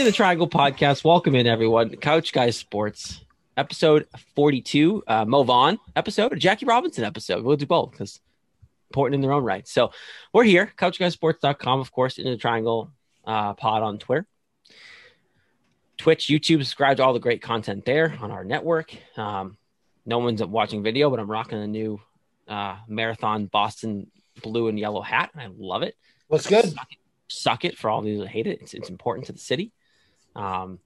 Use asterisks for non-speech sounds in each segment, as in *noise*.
Into the Triangle podcast. Welcome in, everyone. Couch Guys Sports, episode 42. Uh, Mo Vaughn episode, Jackie Robinson episode. We'll do both because important in their own right. So we're here, couchguysports.com, of course, in the Triangle uh, pod on Twitter. Twitch, YouTube, subscribe to all the great content there on our network. Um, no one's watching video, but I'm rocking a new uh, marathon Boston blue and yellow hat, and I love it. What's good. Suck it, suck it for all those that hate it. It's, it's important to the city. Um,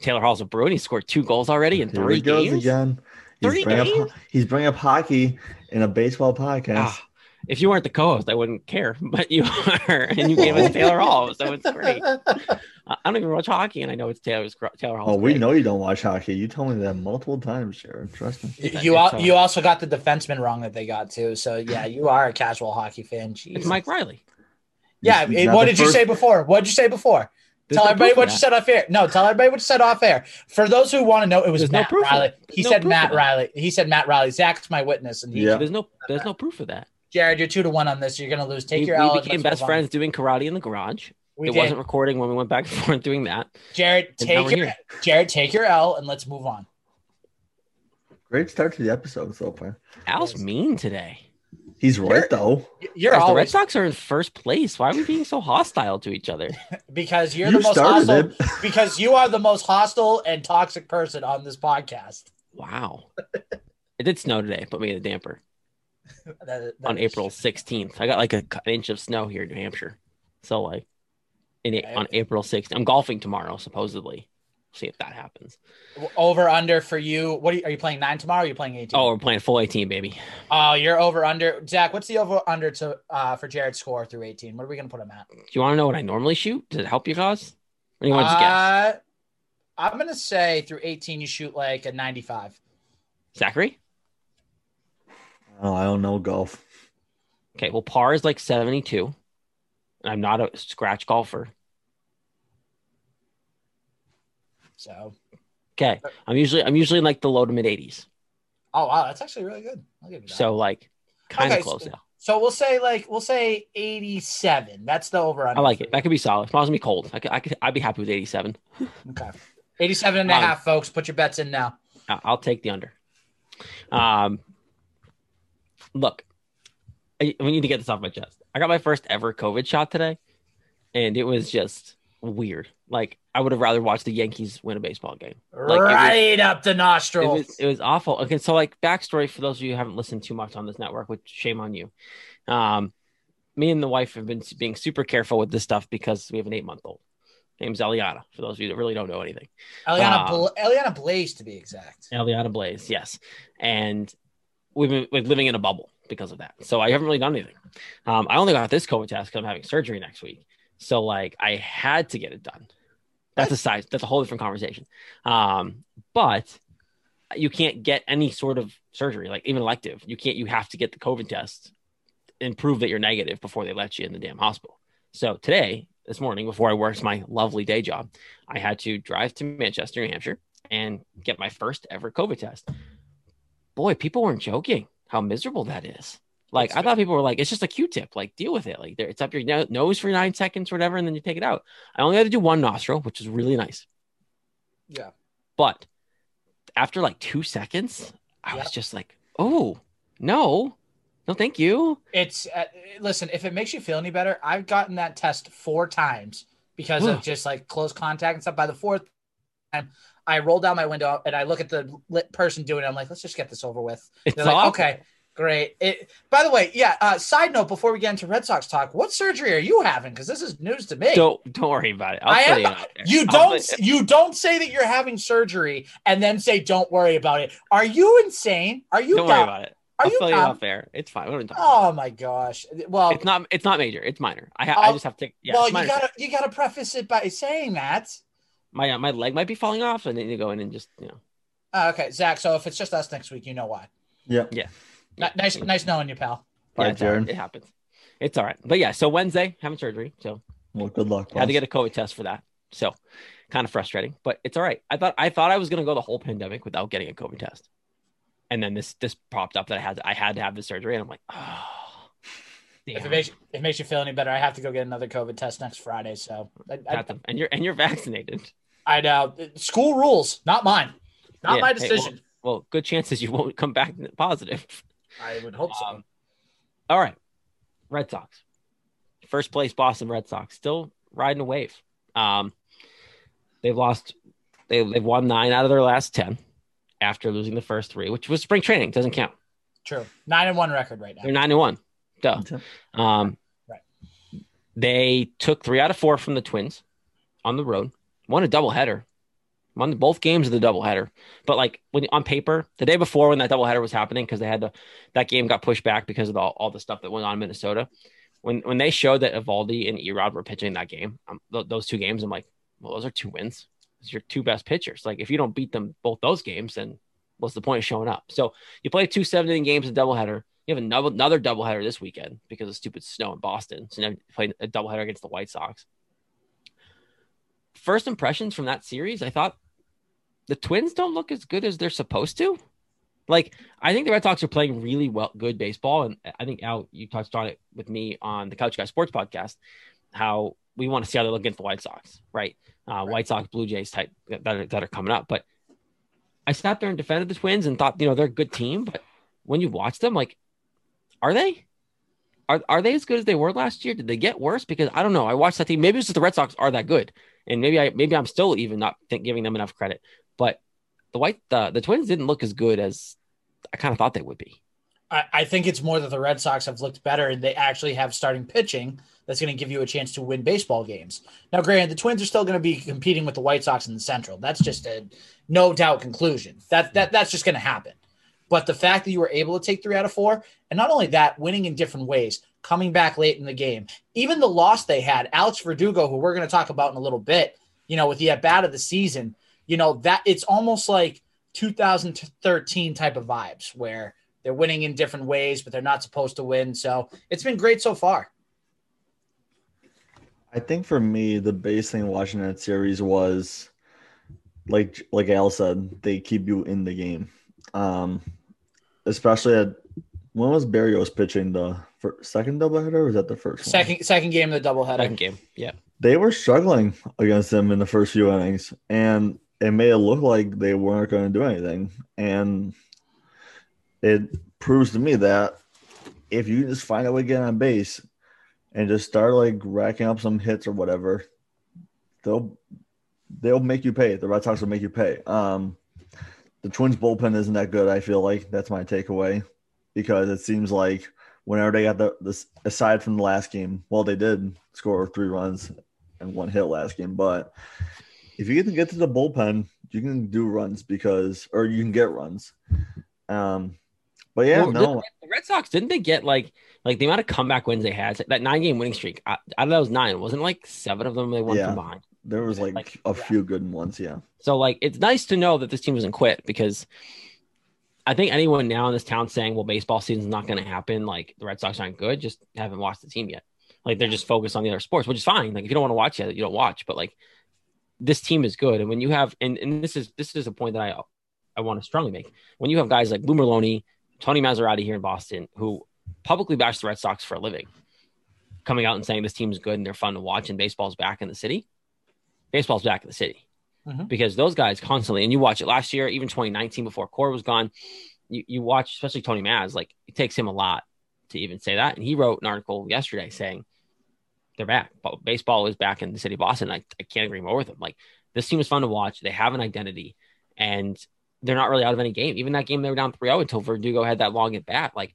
Taylor Hall's a Bruin. He scored two goals already in Here three he goes games. again. He's Three bringing, games? up, he's bringing up hockey in a baseball podcast. Ah, if you weren't the co-host, I wouldn't care, *laughs* but you are, and you gave us *laughs* Taylor Hall, so it's great. I I don't even watch hockey, and I know it's Taylor's Taylor Hall. oh, we know you don't watch hockey. You told me that multiple times, Sharon. Trust me. You, you, al- you also got the defenseman wrong that they got too. So yeah, you are a casual hockey fan. Jesus. It's Mike Reilly. Yeah. He's eh, what the did you say before? What did you say before? There's tell no everybody what you said off air. No, tell everybody what you said off air. For those who want to know, it was There's Matt proof of Riley. He no said Matt. Riley. He said Matt Riley. Zach's my witness, and he, Yeah. There's no, there's no proof of that. Jared, you're two to one on this. You're gonna lose. Take we, your we L. became best move on. friends doing karate in the garage. We it did. wasn't recording when we went back *laughs* and forth doing that. Jared, And take your here. Jared, take your L, and let's move on. Great start to the episode so far. Al's mean today. He's right though. You're Guys, the Red Sox are in first place. Why are we being so hostile to each other? *laughs* because you're You the most hostile. it. *laughs* Because you are the most hostile and toxic person on this podcast. Wow. it did snow today, put me in a damper *laughs* That- that on is April 16th. I got like a, an inch of snow here in New Hampshire. So like in A- on April 16th. I'm golfing tomorrow, supposedly. See if that happens. Over under for you. What are you, are you playing nine tomorrow? Or are you playing eighteen? Oh, we're playing full 18, baby. Oh, you're over under. Zach, what's the over under to uh for Jared's score through eighteen? What are we gonna put him at? Do you want to know what I normally shoot? Does it help you guys? Or do you want to just guess? Uh, I'm gonna say through eighteen you shoot like a ninety-five. Zachary? Oh, I don't know golf. Okay, well, par is like 72. And I'm not a scratch golfer. So, Okay. I'm usually I'm usually in like the low to mid 80s. oh wow, that's actually really good. I'll give you that. So like kind of Okay, close so- now. so we'll say like we'll say eighty-seven. That's the over under. I like it. That could be solid. As long as it's be cold. I could, I could I'd be happy with 87. Okay. 87 and a Um, half, folks. Put your bets in now. I'll take the under. Um, look, I, we need to get this off my chest. I got my first ever COVID shot today, and it was just weird. Like I would have rather watched the Yankees win a baseball game. Like, it was- right up the It was it was awful. Okay, so like backstory for those of you who haven't listened too much on this network, which shame on you. Um, me and the wife have been being super careful with this stuff because we have an eight month old. Name's Eliana. For those of you that really don't know anything. Eliana, um, Bla- Eliana Blaze, to be exact. Eliana Blaze, yes. And we've been like, living in a bubble because of that. So I haven't really done anything. Um, I only got this COVID test because I'm having surgery next week. So like I had to get it done. That's a size. That's a whole different conversation. Um, but you can't get any sort of surgery, like even elective. You can't. You have to get the COVID test and prove that you're negative before they let you in the damn hospital. So today, this morning, before I worked my lovely day job, I had to drive to Manchester, New Hampshire, and get my first ever COVID test. Boy, people weren't joking how miserable that is. Like It's- I thought people were like, it's just a Q-tip. Like deal with it. Like there, it's up your no- nose for nine seconds or whatever, and then you take it out. I only had to do one nostril, which is really nice. Yeah. But after like two seconds, I was just like, oh no, no, thank you. It's uh, listen. If it makes you feel any better, I've gotten that test four times because of just like close contact and stuff. By the fourth time, I roll down my window and I look at the lit person doing it. I'm like, let's just get this over with. It's They're like, awful. okay, great. It. By the way, yeah. Uh, side note: before we get into Red Sox talk, what surgery are you having? Because this is news to me. Don't don't worry about it. I'll I am. you. out there. You I'll don't. tell You don't say that you're having surgery and then say don't worry about it. Are you insane? Are you? Don't worry about it. Are I'll you tell you dumb? off air. It's fine. We don't talk. about Oh my gosh. Well. It's not. It's not major. It's minor. I ha- I Oh, just have to. Yeah. well, you gotta you gotta preface it by saying that. my uh, my leg might be falling off, and then you go in and just you know. Uh, okay, Zach. So if it's just us next week, you know why. Yeah. Ni- nice, nice knowing you, pal. Bye, yeah, it's all right. Jared. It happens. It's all right. But yeah, so Wednesday having surgery, so Well, good luck. I had to get a COVID test for that. So kind of frustrating, but it's all right. I thought I thought I was gonna go the whole pandemic without getting a COVID test, and then this this popped up that I had I had to have the surgery, and I'm like, oh, If it makes if it makes you feel any better, I have to go get another COVID test next Friday. So I, I, and you're and you're vaccinated. I know school rules, not mine, not Yeah, my hey, decision. Well, good chances you won't come back positive. I would hope so. Um, all right, Red Sox, first place Boston Red Sox, still riding a wave. Um, they've lost, they they've won nine out of their last ten after losing the first three, which was spring training, doesn't count. True, nine and one record right now. They're nine and one. Duh. Um, Right. They took three out of four from the Twins on the road. Won a doubleheader. Won both games of the doubleheader. But like when on paper, the day before when that doubleheader was happening, because they had the that game got pushed back because of all, all the stuff that went on in Minnesota. When when they showed that Eovaldi and E-Rod were pitching that game, um, th- those two games, I'm like, well, those are two wins. Your two best pitchers. Like if you don't beat them both those games, then what's the point of showing up? So you play two seven inning games in doubleheader. You have another another doubleheader this weekend because of stupid snow in Boston. So now you play a doubleheader against the White Sox. First impressions from that series, I thought the Twins don't look as good as they're supposed to. Like I think the Red Sox are playing really well, good baseball, and I think Al, you touched on it with me on the Couch Guy Sports podcast, how we want to see how they look against the White Sox, right? Uh, White Sox, Blue Jays type that are, that are coming up. But I sat there and defended the Twins and thought, you know, they're a good team, but when you watch them, like, are they? Are, are they as good as they were last year? Did they get worse? Because I don't know. I watched that team. Maybe it's just the Red Sox are that good, and maybe I maybe I'm still even not think, giving them enough credit. But the white the, the Twins didn't look as good as I kind of thought they would be. I, I think it's more that the Red Sox have looked better and they actually have starting pitching that's going to give you a chance to win baseball games. Now, granted, the Twins are still going to be competing with the White Sox in the Central. That's just a no doubt conclusion. That that that's just going to happen. But the fact that you were able to take three out of four, and not only that, winning in different ways, coming back late in the game, even the loss they had, Alex Verdugo, who we're going to talk about in a little bit, you know, with the at bat of the season, you know, that it's almost like 2013 type of vibes where they're winning in different ways, but they're not supposed to win. So it's been great so far. I think for me, the base thing watching that series was like like Al said, they keep you in the game. Um, especially at when was Berrios pitching the fir- second doubleheader? Or was that the first one? Second second game of the doubleheader. Second game, yeah. They were struggling against them in the first few innings, and it made it look like they weren't going to do anything. And it proves to me that if you just find a way to get on base and just start like racking up some hits or whatever, they'll they'll make you pay. The Red Sox will make you pay. Um, the Twins bullpen isn't that good. I feel like that's my takeaway because it seems like whenever they got the this aside from the last game, well, they did score three runs and one hit last game, but if you get to get to the bullpen, you can do runs because or you can get runs. Um, but yeah, Well, no, the, Red Sox didn't they get like like the amount of comeback wins they had? That nine game winning streak out of those nine wasn't like seven of them they won Yeah. from behind. there was like, like, a yeah. few good ones. Yeah, So like it's nice to know that this team doesn't quit because I think anyone now in this town saying, well, baseball season's not going to happen, like the Red Sox aren't good, just haven't watched the team yet. Like they're just focused on the other sports, which is fine. Like if you don't want to watch it, you don't watch. But like this team is good, and when you have, and, and this is this is a point that I I want to strongly make. When you have guys like Lou Merloni, Tony Massarotti here in Boston, who publicly bash the Red Sox for a living, coming out and saying this team is good and they're fun to watch, and baseball's back in the city. Baseball's back in the city Mhm. because those guys constantly, and you watch it last year, even 2019 before Cora was gone, you, you watch, especially Tony Mazz, like it takes him a lot to even say that. And he wrote an article yesterday saying they're back. But baseball is back in the city of Boston. I, I can't agree more with them. Like this team is fun to watch. They have an identity and they're not really out of any game. Even that game they were down 3 0 until Verdugo had that long at bat. Like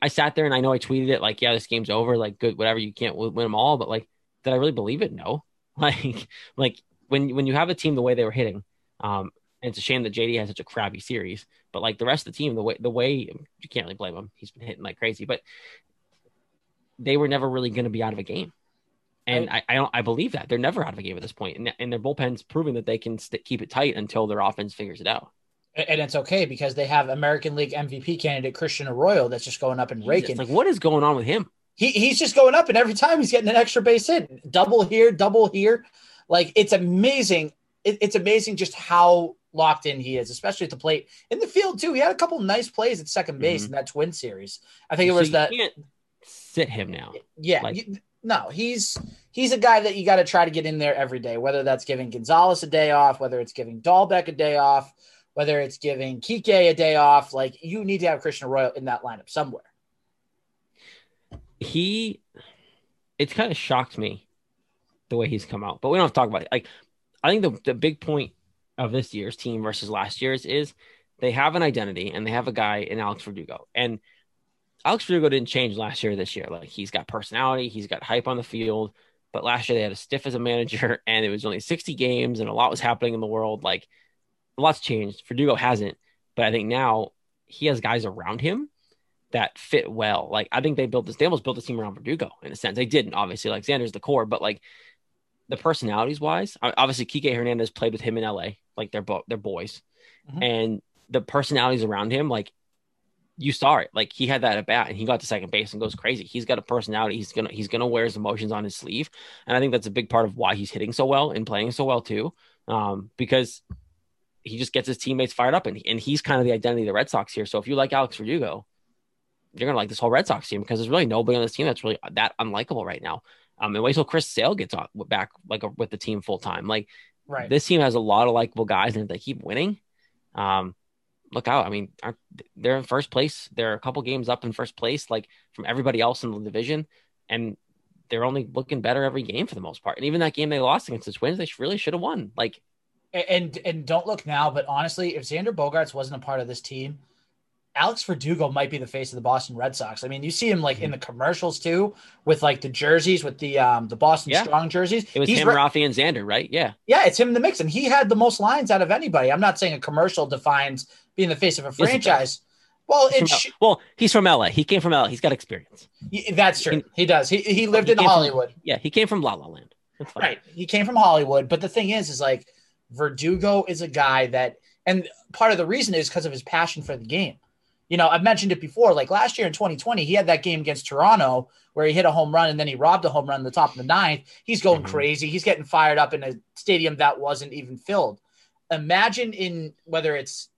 I sat there and I know I tweeted it like, yeah, this game's over. Like, good, whatever. You can't win them all. But like, did I really believe it? No. *laughs* Like, like when when you have a team the way they were hitting, um, and it's a shame that JD had such a crappy series. But like the rest of the team, the way the way you can't really blame him. He's been hitting like crazy, but they were never really going to be out of a game. And I, I don't I believe that they're never out of a game at this point, and, and their bullpen's proving that they can st- keep it tight until their offense figures it out. And it's okay because they have American League MVP candidate Christian Arroyo that's just going up and raking. Like what is going on with him? he, he's just going up, and every time he's getting an extra base hit, double here, double here. Like it's amazing. It, it's amazing just how locked in he is, especially at the plate in the field too. He had a couple nice plays at second base Mhm. in that twin series. I think it was So that. Sit him now. Yeah, Like- you- no, he's he's a guy that you got to try to get in there every day. Whether that's giving Gonzalez a day off, whether it's giving Dalbec a day off, whether it's giving Kike a day off, like you need to have Christian Arroyo in that lineup somewhere. he it's kind of shocked me the way he's come out but we don't have to talk about it like i think the, the big point of this year's team versus last year's is they have an identity and they have a guy in alex verdugo and alex verdugo didn't change last year or this year like he's got personality he's got hype on the field but last year they had a stiff as a manager *laughs* and it was only 60 games and a lot was happening in the world like a lot's changed verdugo hasn't but i think now he has guys around him that fit well. Like I think they built this, they almost built this team around Verdugo in a sense. They didn't, obviously. Like Xander's the core, but like the personalities wise, obviously Kike Hernandez played with him in LA, like they're both they're boys, Mhm. and the personalities around him, like you saw it. Like he had that at bat and he got to second base and goes crazy. He's got a personality. He's gonna he's gonna wear his emotions on his sleeve, and I think that's a big part of why he's hitting so well and playing so well too, um, because he just gets his teammates fired up, and and he's kind of the identity of the Red Sox here. So if you like Alex Verdugo, you're gonna like this whole Red Sox team because there's really nobody on this team that's really that unlikable right now. Um, and wait till Chris Sale gets on, back like with the team full time. Like Right. this team has a lot of likable guys, and if they keep winning, um, look out. I mean, aren't- they're in first place. They're a couple games up in first place, like from everybody else in the division, and they're only looking better every game for the most part. And even that game they lost against the Twins, they really should have won. Like and and don't look now, but honestly, if Xander Bogaerts wasn't a part of this team, Alex Verdugo might be the face of the Boston Red Sox. I mean, you see him like in the commercials too, with like the jerseys, with the um the Boston Yeah. Strong jerseys. it was He's him, re- Rafi, and Xander, right? Yeah. yeah, it's him in the mix, and he had the most lines out of anybody. I'm not saying a commercial defines being the face of a Yes, it does. franchise. Well, He's it from sh- well, he's from LA. He came from LA. He's got experience. y- that's true. He- He does. He he lived He in came from- Hollywood. Yeah, he came from La La Land. Right. He came from Hollywood, but the thing is, is like Verdugo is a guy that, and part of the reason is because of his passion for the game. You know, I've mentioned it before. Like last year in 2020, he had that game against Toronto where he hit a home run and then he robbed a home run in the top of the ninth. He's going Mhm. crazy. He's getting fired up in a stadium that wasn't even filled. Imagine in whether it's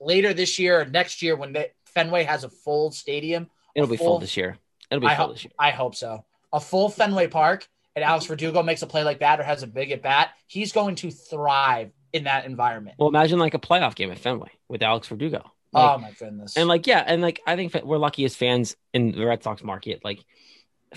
later this year or next year when the, Fenway has a full stadium. It'll be full full- this year. It'll be I full hope, this year. I hope so. A full Fenway Park and Alex Verdugo makes a play like that or has a big at bat, he's going to thrive in that environment. Well, imagine like a playoff game at Fenway with Alex Verdugo. Oh like, oh my goodness! And like, yeah, and like, I think we're lucky as fans in the Red Sox market. Like,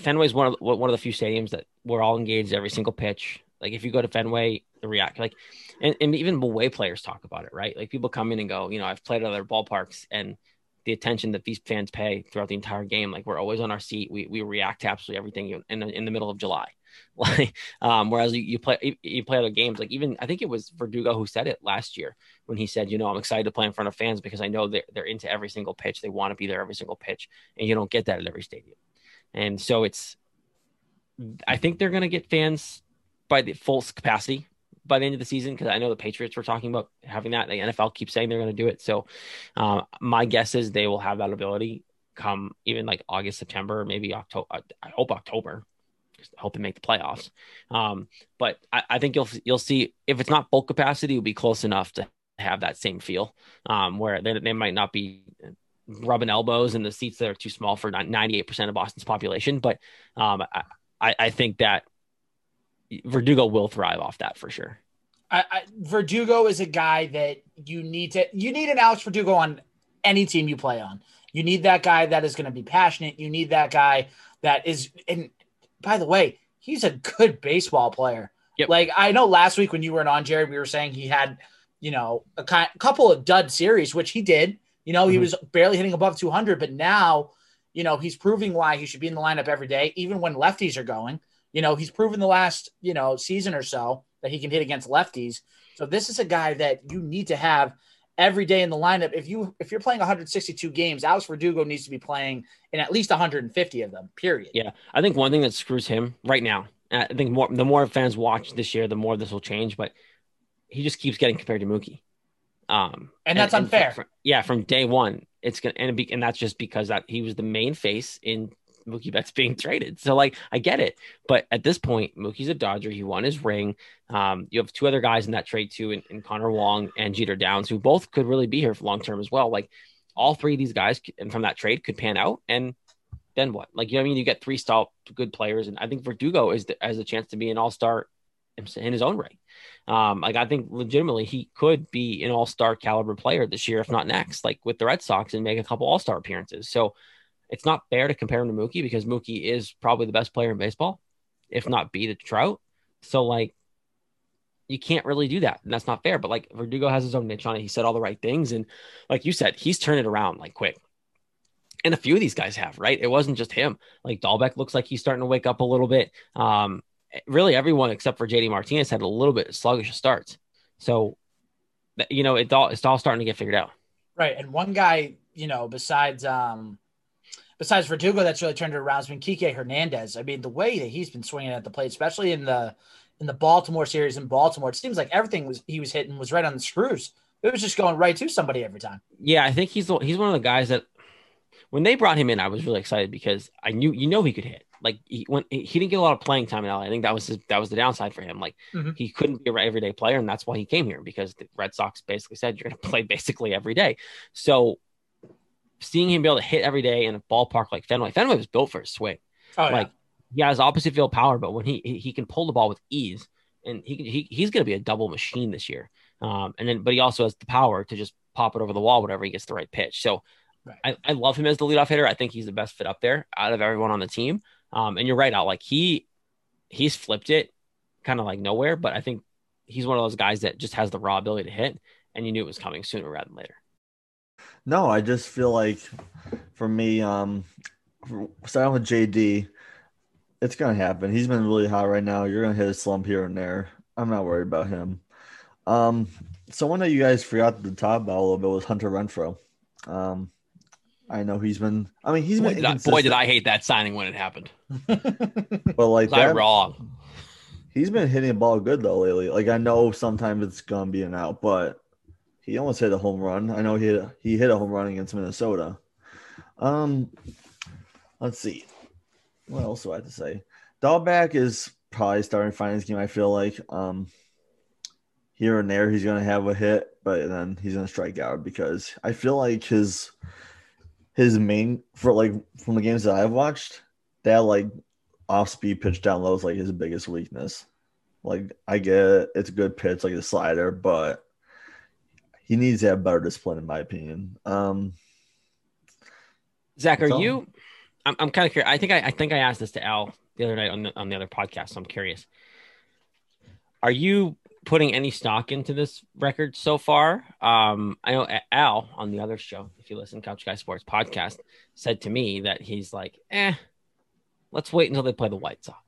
Fenway's one of one of the few stadiums that we're all engaged every single pitch. Like, if you go to Fenway, the react like, and, and even away players talk about it, right? Like, people come in and go, you know, I've played at other ballparks, and the attention that these fans pay throughout the entire game, like, we're always on our seat. We we react to absolutely everything in the, in the middle of July. *laughs* Like, um, whereas you, you play you- you play other games, like even I think it was Verdugo who said it last year when he said, you know, I'm excited to play in front of fans because I know they're, they're into every single pitch. They want to be there every single pitch. And you don't get that at every stadium. And so it's, I think they're going to get fans by the full capacity by the end of the season because I know the Patriots were talking about having that. The NFL keeps saying they're going to do it. So uh, my guess is they will have that ability come even like August, September, maybe October. I hope October. I hope they make the playoffs. Um, but I, I think you'll you'll see if it's not full capacity, it'll be close enough to have that same feel. Um, where they, they might not be rubbing elbows in the seats that are too small for 98% of Boston's population. But um, I, I think that Verdugo will thrive off that for sure. I, I, Verdugo is a guy that you need to. You need an Alex Verdugo on any team you play on. You need that guy that is going to be passionate. You need that guy that is. And by the way, he's a good baseball player. Yep. Like I know last week when you weren't on Jared, we were saying he had, you know, a ki- couple of dud series, which he did. You know, he Mhm. was barely hitting above 200, but now, you know, he's proving why he should be in the lineup every day, even when lefties are going. You know, he's proven the last, you know, season or so that he can hit against lefties. So this is a guy that you need to have every day in the lineup. If you if you're playing 162 games, Alex Verdugo needs to be playing in at least 150 of them. Period. Yeah, I think one thing that screws him right now. and I think more the more fans watch this year, the more this will change. But he just keeps getting compared to Mookie, um, And that's unfair. from- yeah, from day one, it's gonna and, be, and that's just because that he was the main face in Mookie Betts being traded. So like, I get it, but at this point, Mookie's a Dodger. He won his ring. Um, you have two other guys in that trade too, in, in Connor Wong and Jeter Downs, who both could really be here for long term as well. Like all three of these guys, and from that trade, could pan out and then what? Like, you know, I mean, you get three star good players, and I think Verdugo is the, has a chance to be an all star in his own right. Um, like, I think legitimately he could be an all star caliber player this year, if not next, like with the Red Sox, and make a couple all star appearances. So it's not fair to compare him to Mookie because Mookie is probably the best player in baseball, if not beat the Trout. So, like, you can't really do that. And that's not fair. But like Verdugo has his own niche on it. He said all the right things. And like you said, he's turned it around like quick. And a few of these guys have, right? It wasn't just him. Like Dalbec looks like he's starting to wake up a little bit. Um, really everyone except for JD Martinez had a little bit sluggish starts. So, you know, it's all, it's all starting to get figured out. Right. And one guy, you know, besides, um, besides Verdugo, that's really turned it around has been Kike Hernandez. I mean, the way that he's been swinging at the plate, especially in the in the Baltimore series in Baltimore, it seems like everything was he was hitting was right on the screws. It was just going right to somebody every time. Yeah, I think he's the, he's one of the guys that when they brought him in, I was really excited because I knew you know he could hit. Like he when he didn't get a lot of playing time in LA. I think that was his, that was the downside for him. Like mm-hmm. he couldn't be an everyday player, and that's why he came here because the Red Sox basically said you're going *laughs* to play basically every day. So seeing him be able to hit every day in a ballpark like Fenway, Fenway was built for a swing. Oh, like he has opposite field power, but when he he can pull the ball with ease, and he he he's going to be a double machine this year. Um, and then but he also has the power to just pop it over the wall whenever he gets the right pitch. So right. I, I love him as the leadoff hitter. I think he's the best fit up there out of everyone on the team. Um, and you're right out like he he's flipped it kind of like nowhere, but I think he's one of those guys that just has the raw ability to hit, and you knew it was coming sooner rather than later. No, I just feel like for me, um, starting with JD, it's gonna happen. He's been really hot right now. You're gonna hit a slump here and there. I'm not worried about him. Um, someone that you guys forgot to talk about a little bit was Hunter Renfroe. Um, I know he's been. I mean, he's boy, been. Did I, boy, did I hate that signing when it happened. *laughs* but like, that, I wrong. He's been hitting the ball good though lately. Like I know sometimes it's gonna be an out, but he almost hit a home run. I know he hit, he hit a home run against Minnesota. Um, let's see. What else do I have to say? Dalbec is probably starting to find his game. I feel like um, here and there he's gonna have a hit, but then he's gonna strike out because I feel like his his main for like from the games that I've watched, that like off speed pitch down low is like his biggest weakness. Like I get it, it's a good pitch, like a slider, but he needs to have better discipline, in my opinion. Um, Zach, are all. you? I'm, I'm kind of curious. I think I, I think I asked this to Al the other night on the on the other podcast. So I'm curious. Are you putting any stock into this record so far? Um, I know Al on the other show, if you listen, Couch Guy Sports podcast, said to me that he's like, eh, let's wait until they play the White Sox,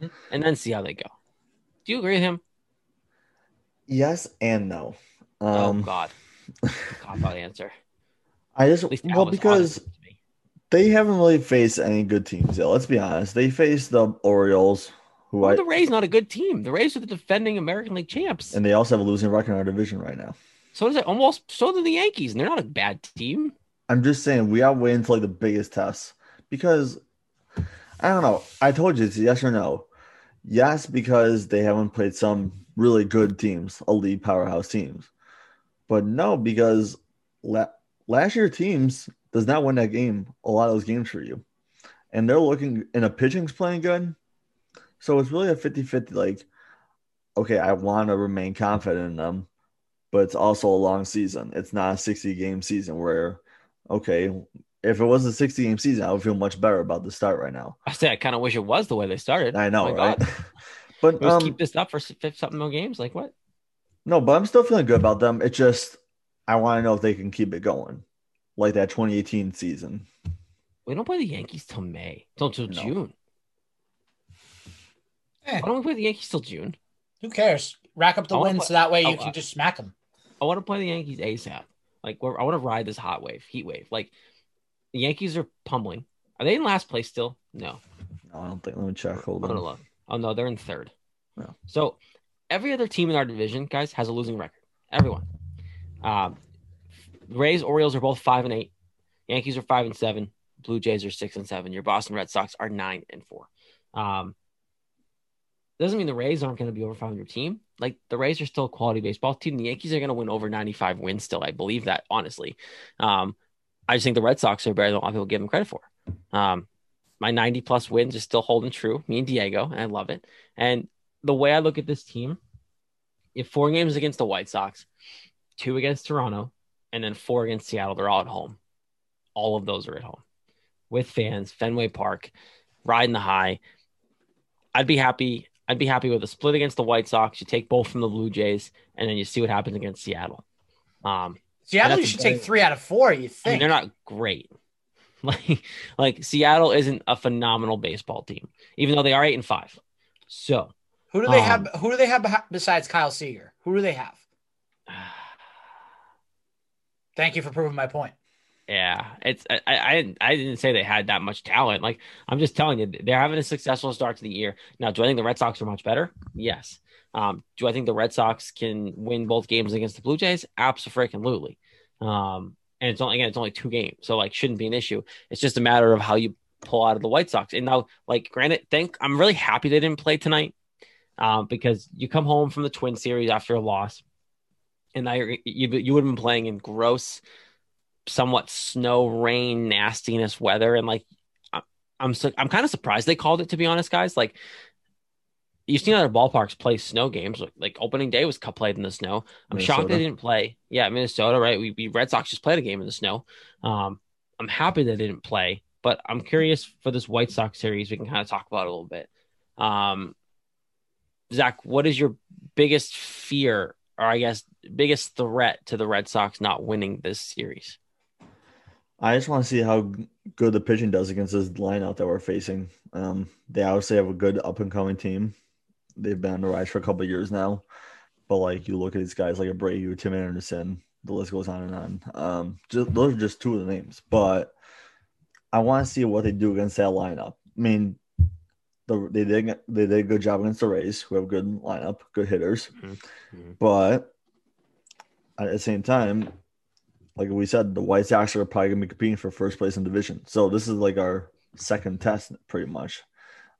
mm-hmm. and then see how they go. Do you agree with him? Yes and no. Oh, um, oh God, *laughs* cop out answer. I just well because they haven't really faced any good teams yet. Let's be honest. They faced the Orioles, who well, I, the Rays not a good team. The Rays are the defending American League champs, and they also have a losing record in our division right now. So does it almost so do the Yankees, and they're not a bad team. I'm just saying we are waiting for like the biggest tests because I don't know. I told you it's yes or no. Yes, because they haven't played some really good teams, elite powerhouse teams. But no, because la- last year teams does not win that game. A lot of those games for you, and they're looking and a pitching's playing good. So it's really a 50-50 like okay, I want to remain confident in them, but it's also a long season. It's not a 60 game season where okay, if it was a 60 game season, I would feel much better about the start right now. I say I kind of wish it was the way they started. I know, oh right? *laughs* but um, keep this up for something more games. Like what? No, but I'm still feeling good about them. It's just I want to know if they can keep it going, like that 2018 season. We don't play the Yankees till May, till, till no. June. Eh. Why don't we play the Yankees till June? Who cares? Rack up the wins play, so that way you oh, can just smack them. I want to play the Yankees ASAP. Like I want to ride this hot wave, heat wave. Like the Yankees are pummeling. Are they in last place still? No. No, I don't think. Let me check. Hold on. Look. Oh no, they're in third. No. So every other team in our division, guys, has a losing record. Everyone. Um, Rays, Orioles are both five and eight. Yankees are five and seven. Blue Jays are six and seven. Your Boston Red Sox are nine and four. Um, doesn't mean the Rays aren't going to be over 500 team. Like the Rays are still a quality baseball team. The Yankees are going to win over 95 wins still. I believe that honestly. Um, I just think the Red Sox are better than a lot of people give them credit for. Um, my 90 plus wins is still holding true. Me and Diego, and I love it. And the way I look at this team, if four games against the White Sox, two against Toronto, and then four against Seattle, they're all at home. All of those are at home with fans, Fenway Park, riding the high. I'd be happy. I'd be happy with a split against the White Sox. You take both from the Blue Jays, and then you see what happens against Seattle. Um, Seattle, you should take three out of four. You think I mean, they're not great. *laughs* Like, like Seattle isn't a phenomenal baseball team, even though they are eight and five. So, who do they um, have? Who do they have besides Kyle Seager? Who do they have? *sighs* Thank you for proving my point. Yeah, it's I, I I didn't say they had that much talent. Like I'm just telling you, they're having a successful start to the year. Now, do I think the Red Sox are much better? Yes. Um, do I think the Red Sox can win both games against the Blue Jays? Absolutely. Um, and it's only again, it's only two games, so like shouldn't be an issue. It's just a matter of how you pull out of the White Sox. And now, like, granted, think I'm really happy they didn't play tonight, um, because you come home from the Twin Series after a loss, and I you you would have been playing in gross somewhat snow, rain, nastiness weather, and like I'm so, I'm kind of surprised they called it to be honest, guys. Like you've seen other ballparks play snow games. Like, like opening day was played in the snow. I'm Minnesota. shocked they didn't play. Yeah, Minnesota, right? We, we Red Sox just played a game in the snow. Um, I'm happy they didn't play, but I'm curious for this White Sox series. We can kind of talk about a little bit. Um, Zach, what is your biggest fear, or I guess biggest threat to the Red Sox not winning this series? I just want to see how good the pitching does against this lineup that we're facing. Um, they obviously have a good up and coming team. They've been on the rise for a couple years now, but like you look at these guys like Abreu, Tim Anderson, the list goes on and on. Um, just, those are just two of the names, but I want to see what they do against that lineup. I mean, the, they did they did a good job against the Rays, who have good lineup, good hitters, mm-hmm. mm-hmm. but at the same time, like we said, the White Sox are probably gonna be competing for first place in division. So this is like our second test, pretty much.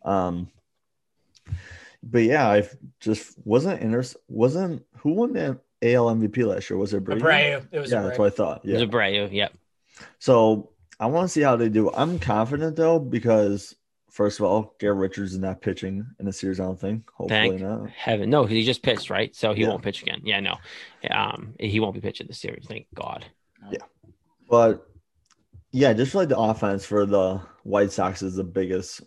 Um, but yeah, I just wasn't interested. wasn't who won the AL MVP last year? Was it Abreu? Abreu. It was yeah, Abreu. that's what I thought. Yeah, it was Abreu. Yep. So I want to see how they do. I'm confident though because first of all, Garrett Richards is not pitching in the series. I don't think. Hopefully Thank not. Heaven, no, he just pitched right, so he yeah. won't pitch again. Yeah, no, um, he won't be pitching the series. Thank God. Yeah, but yeah, just like the offense for the White Sox is the biggest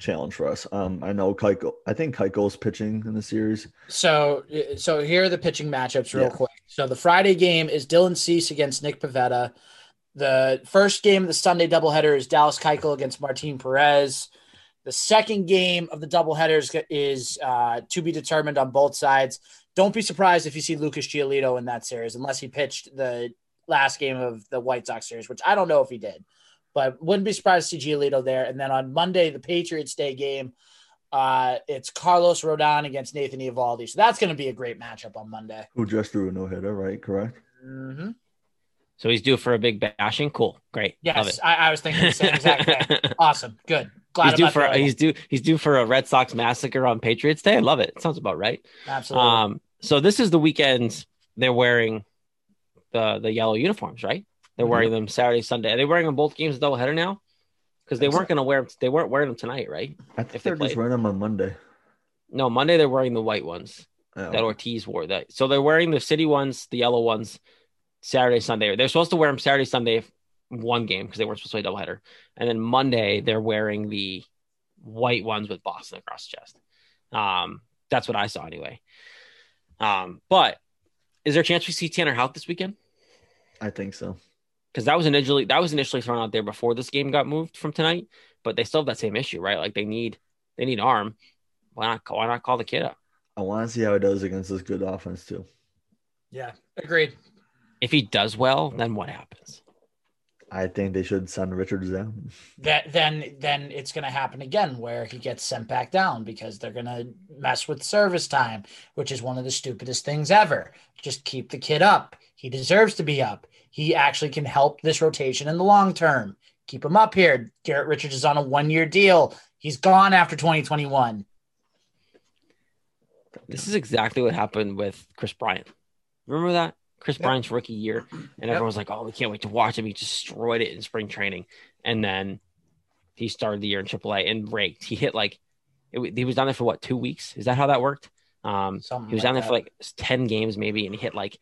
challenge for us. Um, I know Keuchel. I think Keuchel's pitching in the series. So, so here are the pitching matchups real yeah. quick. So the Friday game is Dylan Cease against Nick Pivetta. The first game of the Sunday doubleheader is Dallas Keuchel against Martin Perez. The second game of the doubleheader is, is uh, to be determined on both sides. Don't be surprised if you see Lucas Giolito in that series, unless he pitched the last game of the White Sox series, which I don't know if he did, but wouldn't be surprised to see Giolito there. And then on Monday, the Patriots Day game, uh, it's Carlos Rodon against Nathan Eovaldi. So that's going to be a great matchup on Monday. Who just threw a no hitter, right? Correct. Mm-hmm. So he's due for a big bashing. Cool, great. Yes, I, I, was thinking the same exact thing. *laughs* awesome, good. Glad he's due for he's due he's due for a Red Sox massacre on Patriots Day. I love it. it sounds about right. Absolutely. Um, so this is the weekend they're wearing the the yellow uniforms, right? They're mm-hmm. wearing them Saturday, Sunday. Are they wearing them both games doubleheader now? Because they weren't going to wear them. They weren't wearing them tonight, right? I think if they're they just wearing them on Monday. No, Monday they're wearing the white ones oh. that Ortiz wore. That so they're wearing the city ones, the yellow ones, Saturday, Sunday. They're supposed to wear them Saturday, Sunday, one game because they weren't supposed to play doubleheader, and then Monday they're wearing the white ones with Boston across the chest. Um, that's what I saw anyway. Um, but is there a chance we see Tanner Houck this weekend? I think so. Because that was initially that was initially thrown out there before this game got moved from tonight, but they still have that same issue, right? Like they need they need arm. Why not why not call the kid up? I want to see how he does against this good offense too. Yeah, agreed. If he does well, then what happens? I think they should send Richards down. That then then it's going to happen again where he gets sent back down because they're going to mess with service time, which is one of the stupidest things ever. Just keep the kid up. He deserves to be up. He actually can help this rotation in the long term. Keep him up here. Garrett Richards is on a one year deal. He's gone after 2021. This is exactly what happened with Kris Bryant. Remember that? Kris Yep. Bryant's rookie year, and Yep. everyone was like, "Oh, we can't wait to watch him." He destroyed it in spring training, and then he started the year in AAA and raked. He hit like it, he was down there for what two weeks? Is that how that worked? Um, Something he was like down there that. for like ten games maybe, and he hit like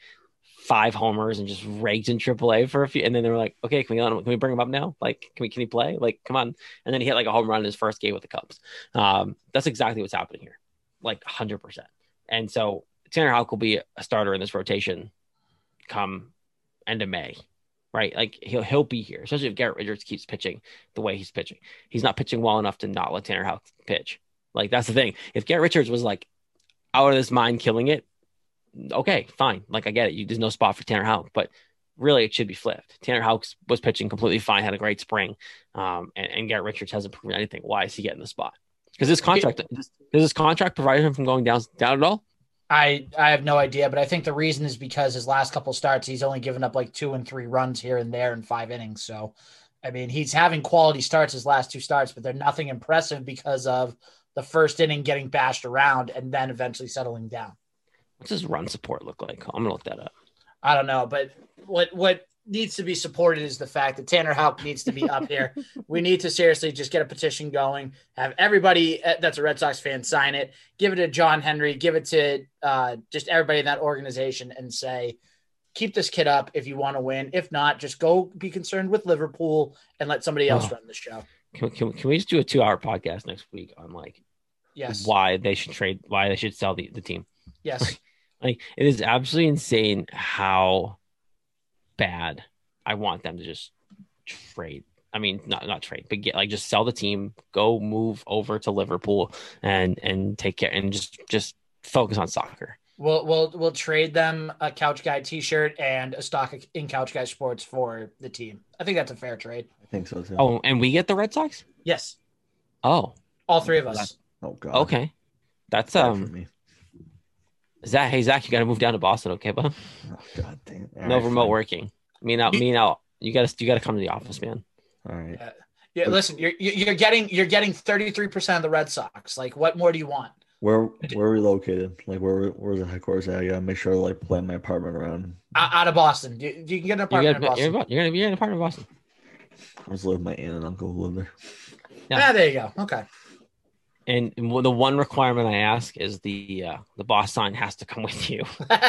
five homers and just raked in AAA for a few. And then they were like, "Okay, can we let him, can we bring him up now? Like, can we can he play? Like, come on!" And then he hit like a home run in his first game with the Cubs. Um, that's exactly what's happening here, like hundred percent. And so Tanner Houck will be a starter in this rotation come end of May, right? Like he'll he'll be here, especially if Garrett Richards keeps pitching the way he's pitching. He's not pitching well enough to not let Tanner Houck pitch. Like that's the thing. If Garrett Richards was like out of his mind killing it, okay, fine. Like I get it. You, there's no spot for Tanner Houck, but really it should be flipped. Tanner Houck was pitching completely fine, had a great spring, um, and, and Garrett Richards hasn't proven anything. Why is he getting the spot? Because his contract does his contract provide him from going down down at all? I I have no idea, but I think the reason is because his last couple starts, he's only given up like two and three runs here and there in five innings. So, I mean, he's having quality starts his last two starts, but they're nothing impressive because of the first inning getting bashed around and then eventually settling down. What's his run support look like? I'm gonna look that up. I don't know, but what what needs to be supported is the fact that Tanner Houck needs to be up here. *laughs* We need to seriously just get a petition going, have everybody uh, that's a Red Sox fan sign it, give it to John Henry, give it to uh, just everybody in that organization, and say, keep this kid up if you want to win. If not, just go be concerned with Liverpool and let somebody else Oh. run the show. Can, can, can we just do a two hour podcast next week on like Yes, why they should trade, why they should sell the, the team? yes. *laughs* Like it is absolutely insane how bad I want them to just trade. I mean, not not trade, but get like just sell the team, go move over to Liverpool, and and take care and just just focus on soccer. We'll we'll we'll trade them a Couch Guy T-shirt and a stock in Couch Guy Sports for the team. I think that's a fair trade. I think so too. Oh, and we get the Red Sox. Yes, Oh, all three of us. Oh, God. okay. That's Bad for um me. Zach. Hey Zach, you got to move down to Boston, okay, bud? Oh, God dang it. All No right, remote fine. working. Me now, me now. You got to you got to come to the office, man. All right. Yeah, listen, you're you're getting you're getting 33% of the Red Sox. Like what more do you want? Where where are we located? Like where where's the headquarters at? I gotta make sure to like plan my apartment around. O- Out of Boston. You, you can get an You apartment got, in you're, Boston. you're gonna be in an apartment in Boston. I was living with my aunt and uncle who live there. Yeah. Ah, there you go. Okay. And the one requirement I ask is the uh, the boss sign has to come with you. *laughs* *laughs* there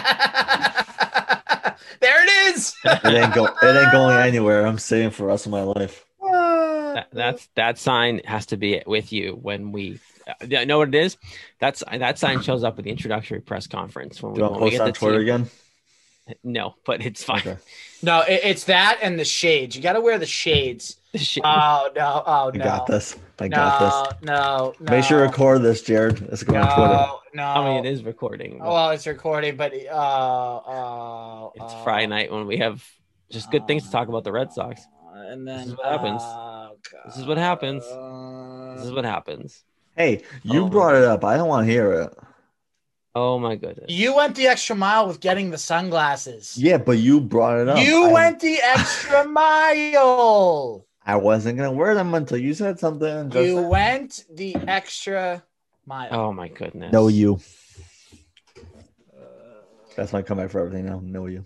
it is. It ain't go it ain't going anywhere. I'm saving for the rest of my life. That, that's that sign has to be with you when we. Uh, know what it is? That's that sign shows up at the introductory press conference when we, Do you want when to we post get on the Twitter team. again? No, but it's fine. Okay. no, it, it's that and the shades. You got to wear the shades. *laughs* The shit- Oh no! Oh no! I got this. I No, got no, this. no. no. Make sure to record this, Jared. It's going on Twitter. No, no. I mean, it is recording. but Well, it's recording, but uh, uh, it's uh, Friday night when we have just good things to talk about the Red Sox. And then This is what happens. uh, This is what happens. uh, This is what happens. Hey, you Oh brought it up. I don't want to hear it. Oh my goodness. you went the extra mile with getting the sunglasses. Yeah, but you brought it up. You I, went the extra *laughs* mile. I wasn't gonna wear them until you said something. Just You went the extra mile. Oh my goodness. know you. That's my comeback for everything now. Know you.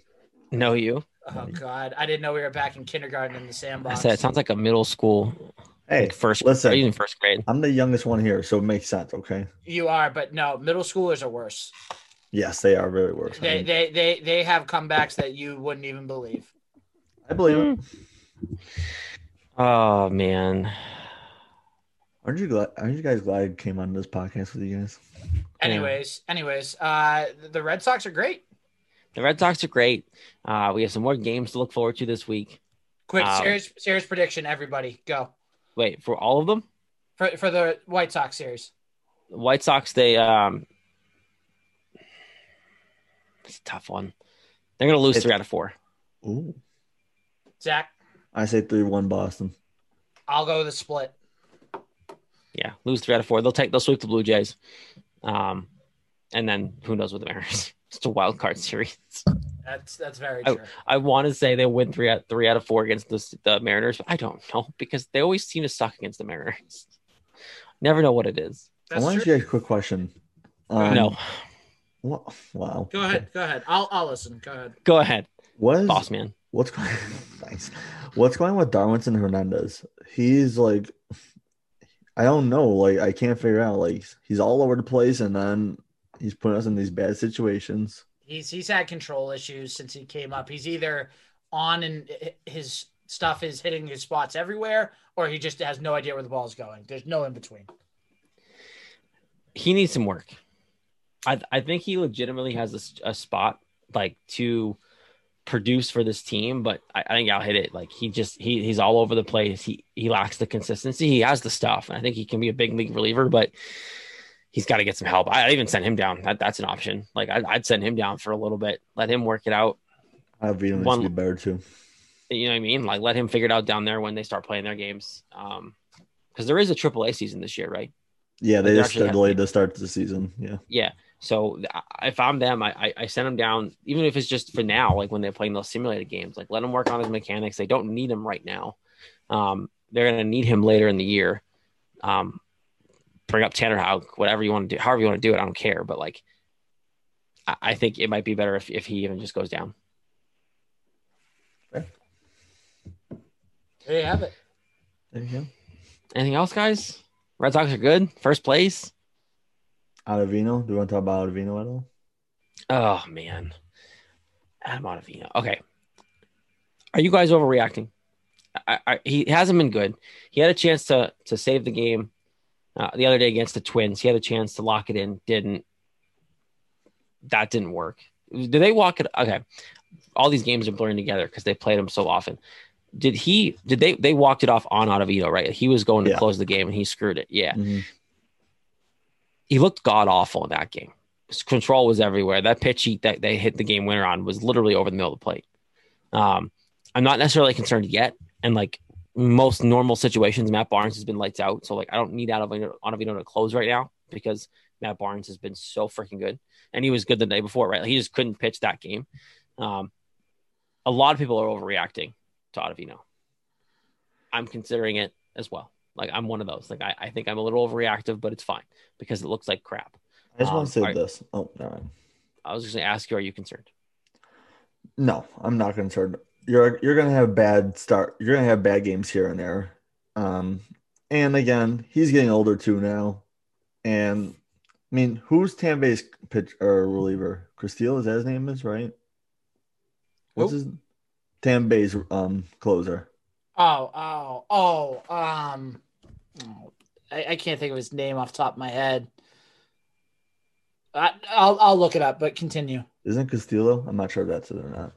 Know you. Oh God, I didn't know we were back in kindergarten in the sandbox. I sandbox. said it sounds like a middle school, Hey, like first, listen. or even first grade. I'm the youngest one here, so it makes sense. Okay. you are, but no, middle schoolers are worse. Yes, they are very worse. I, They mean, they they they have comebacks that you wouldn't even believe. I believe it. Oh man. Aren't you glad? Aren't you guys glad I came on this podcast with you guys? Anyways, anyways, uh, the Red Sox are great. The Red Sox are great. Uh, we have some more games to look forward to this week. Quick, Um, serious serious prediction. Everybody, go Wait, for all of them? for for the White Sox series. White Sox, they um it's a tough one. They're gonna lose It's- three out of four. Ooh. Zach, I say three one Boston. I'll go with the split. Yeah, lose three out of four. They'll take they'll sweep the Blue Jays. Um and then who knows with the Mariners. *laughs* It's a wild card series. That's that's very true. I want to say they win three out three out of four against the, the Mariners, but I don't *laughs* know because they always seem to suck against the Mariners. *laughs* Never know what it is. That's I want true. to ask you a quick question. Um, no, Wha- Wow. Go ahead. Go ahead. I'll I'll listen. Go ahead. Go ahead, What is boss man. what's going *laughs* nice? What's going on with Darwinzon Hernandez? He's like I don't know. Like I can't figure out. Like he's all over the place, and then he's putting us in these bad situations. He's he's had control issues since he came up. He's either on and his stuff is hitting his spots everywhere, or he just has no idea where the ball is going. There's no in between. He needs some work. I I think he legitimately has a spot like to produce for this team, but I, I think I'll hit it. Like he just he he's all over the place. He he lacks the consistency. He has the stuff, and I think he can be a big league reliever, but he's got to get some help. I even send him down. That that's an option. Like I'd, I'd send him down for a little bit. Let him work it out. I Vito needs One- to be better too. You know what I mean? Like let him figure it out down there when they start playing their games. Um, because there is a AAA season this year, right? Yeah, they They just delayed the start to the season. Yeah. Yeah. So if I'm them, I, I I send him down, even if it's just for now, like when they're playing those simulated games, like let him work on his mechanics. They don't need him right now. Um, they're gonna need him later in the year. Um, bring up Tanner Houck, whatever you want to do, however you want to do it, I don't care. But like, I, I think it might be better if if he even just goes down. There you have it. There you go. Anything else, guys? Red Sox are good. First place. Ottavino. Do you want to talk about Ottavino at all? Oh man, Adam Ottavino. Okay, are you guys overreacting? I, I, he hasn't been good. He had a chance to to save the game uh, the other day against the Twins. He had a chance to lock it in, didn't. That didn't work. Did they walk it? Okay, all these games are blurring together because they played them so often. Did he? Did they? They walked it off on Ottavino, right? He was going to Yeah. close the game and he screwed it. Yeah Mhm. he looked god awful in that game. His control was everywhere. That pitch he, that they hit the game winner on was literally over the middle of the plate. Um, I'm not necessarily concerned yet. And like most normal situations, Matt Barnes has been lights out. So like I don't need out Ottavino, Ottavino to close right now because Matt Barnes has been so freaking good. And he was good the day before, right? He just couldn't pitch that game. Um, a lot of people are overreacting to Ottavino. I'm considering it as well. Like I'm one of those. Like I, I think I'm a little overreactive, but it's fine because it looks like crap. I just Um, want to say alright. this. Oh, never mind. I was just gonna ask you, are you concerned? No, I'm not concerned. You're you're gonna have bad start. You're gonna have bad games here and there. Um, and again, he's getting older too now. And I mean, who's Tambay's pitch or reliever? Castillo is that his name is right? What's his Tambay's um closer? Oh, oh, oh. Um, oh, I, I can't think of his name off the top of my head. I, I'll I'll look it up, but continue. Isn't Castillo? I'm not sure if that's it or not.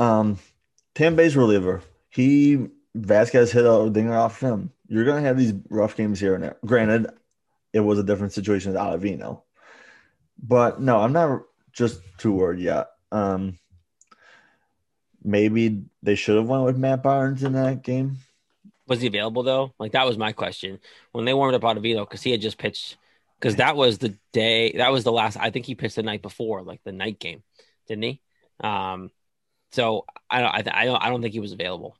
Um, Tambay's reliever. He Vazquez hit a dinger off him. You're gonna have these rough games here and there. Granted, it was a different situation with Ottavino, but no, I'm not just too worried yet. Um, maybe they should have went with Matt Barnes in that game. Was he available though? Like that was my question when they warmed up Ottavino because he had just pitched. Because that was the day. That was the last. I think he pitched the night before, like the night game, didn't he? Um, so I don't. I, I don't. I don't think he was available.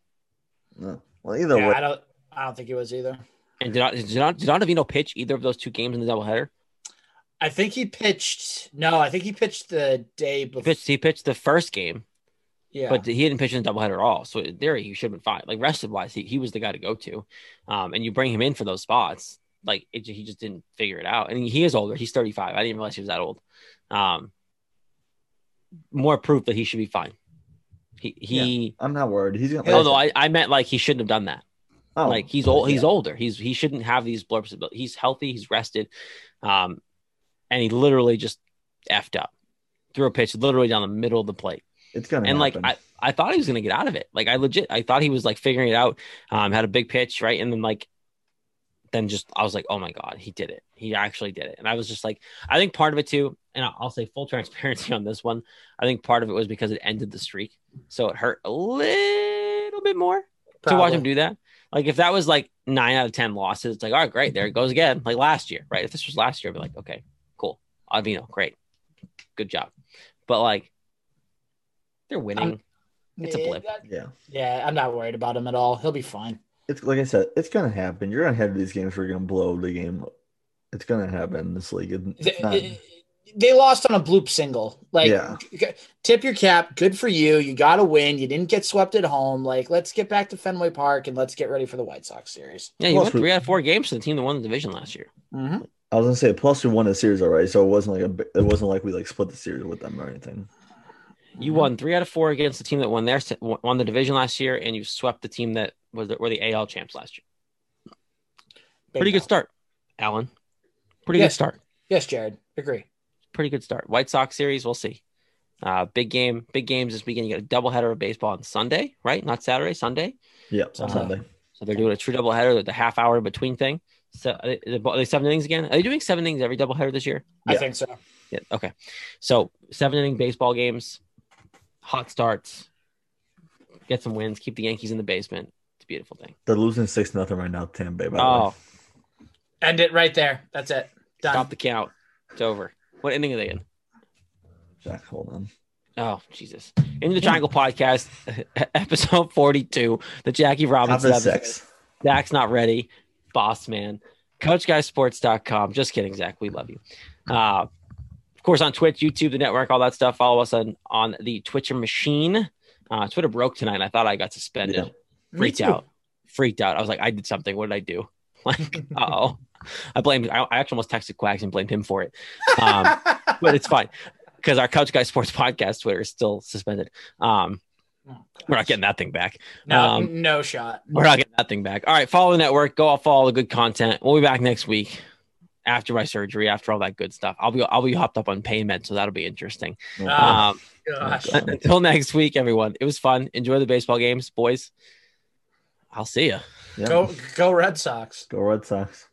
No. Well, either Yeah, way, I don't. I don't think he was either. And did not, did not, did Ottavino pitch either of those two games in the doubleheader? I think he pitched. No, I think he pitched the day He before. pitched. He pitched the first game, yeah, but he didn't pitch in the doubleheader at all. So in theory, he should have been fine. Like rested wise, he, he was the guy to go to. Um, and you bring him in for those spots. Like it, he just didn't figure it out. And he is older. He's 35. I didn't realize he was that old. Um, more proof that he should be fine. He he. I'm not worried. He's gonna. Oh no, I, I meant like he shouldn't have done that. oh, like he's old. He's yeah. older. He's he shouldn't have these blurps. But he's healthy. He's rested. Um, and he literally just effed up. Threw a pitch literally down the middle of the plate. It's gonna and like. I, I thought he was gonna get out of it. Like I legit, I thought he was like figuring it out. Um, had a big pitch, right, and then like, then just I was like, oh my god, he did it. He actually did it. And I was just like, I think part of it too, and I'll I'll say full *laughs* transparency on this one. I think part of it was because it ended the streak, so it hurt a little bit more to watch him do that. Like if that was like nine out of ten losses, it's like, all right, great, there it goes again. Like last year, right? If this was last year, I'd be like, okay, cool, Avino, great, good job. But like, they're winning. It's a blip. yeah. Yeah, I'm not worried about him at all. He'll be fine. It's like I said, it's gonna happen. You're gonna have these games where you're gonna blow the game. It's gonna happen this league. It's It- not- they lost on a bloop single. Like, Yeah. tip your cap. Good for you. You got to win. You didn't get swept at home. Like, let's get back to Fenway Park and let's get ready for the White Sox series. Yeah, you Plus won we- three out of four games to the team that won the division last year. Mm-hmm. I was gonna say plus we won the series already, so it wasn't like a bi- it wasn't like we like split the series with them or anything. You won three out of four against the team that won their se- won the division last year, and you swept the team that was the, were the AL champs last year. Pretty good start, Alan. Pretty Yeah. good start. Yes, Jared. Agree. Pretty good start. White Sox series, we'll see. Uh, big game, big games this weekend. You got a doubleheader of baseball on Sunday, right? Not Saturday, Sunday. Yep, Uh-huh. Sunday. So they're doing a true doubleheader, the half hour between thing. So are they, are they seven innings again? Are they doing seven innings every doubleheader this year? I Yeah. think so. Yeah. Okay. So seven inning baseball games, hot starts, get some wins, keep the Yankees in the basement. It's a beautiful thing. They're losing six nothing right now, Tampa Bay. By the Oh, way. End it right there. That's it. Done. stop the count. It's over. What inning are they in? Jack, hold on. Oh, Jesus. In the Triangle Podcast, *laughs* episode 42, the Jackie Top Robinson. of episode. six. Zach's not ready. Boss man. CouchGuySports.com. Just kidding, Zach. We love you. Uh, of course, on Twitch, YouTube, the network, all that stuff. Follow us on, on the Twitcher machine. Uh, Twitter broke tonight. and I thought I got suspended. Yeah. Freaked too. out. Freaked out. I was like, I did something. What did I do? *laughs* Like, *laughs* oh. I blamed, I, I actually almost texted Quacks and blamed him for it. Um, *laughs* but it's fine because our Couch Guy Sports podcast Twitter is still suspended. Um, Oh, we're not getting that thing back. no, um, no shot. We're not getting that thing back. All right, follow the network. Go off all the good content. We'll be back next week after my surgery, after all that good stuff. I'll be I'll be hopped up on pain meds, so that'll be interesting. Ah. Um, Gosh. *laughs* Until next week, everyone. It was fun. Enjoy the baseball games, boys. I'll see you. Yeah. Go, go Red Sox. Go Red Sox.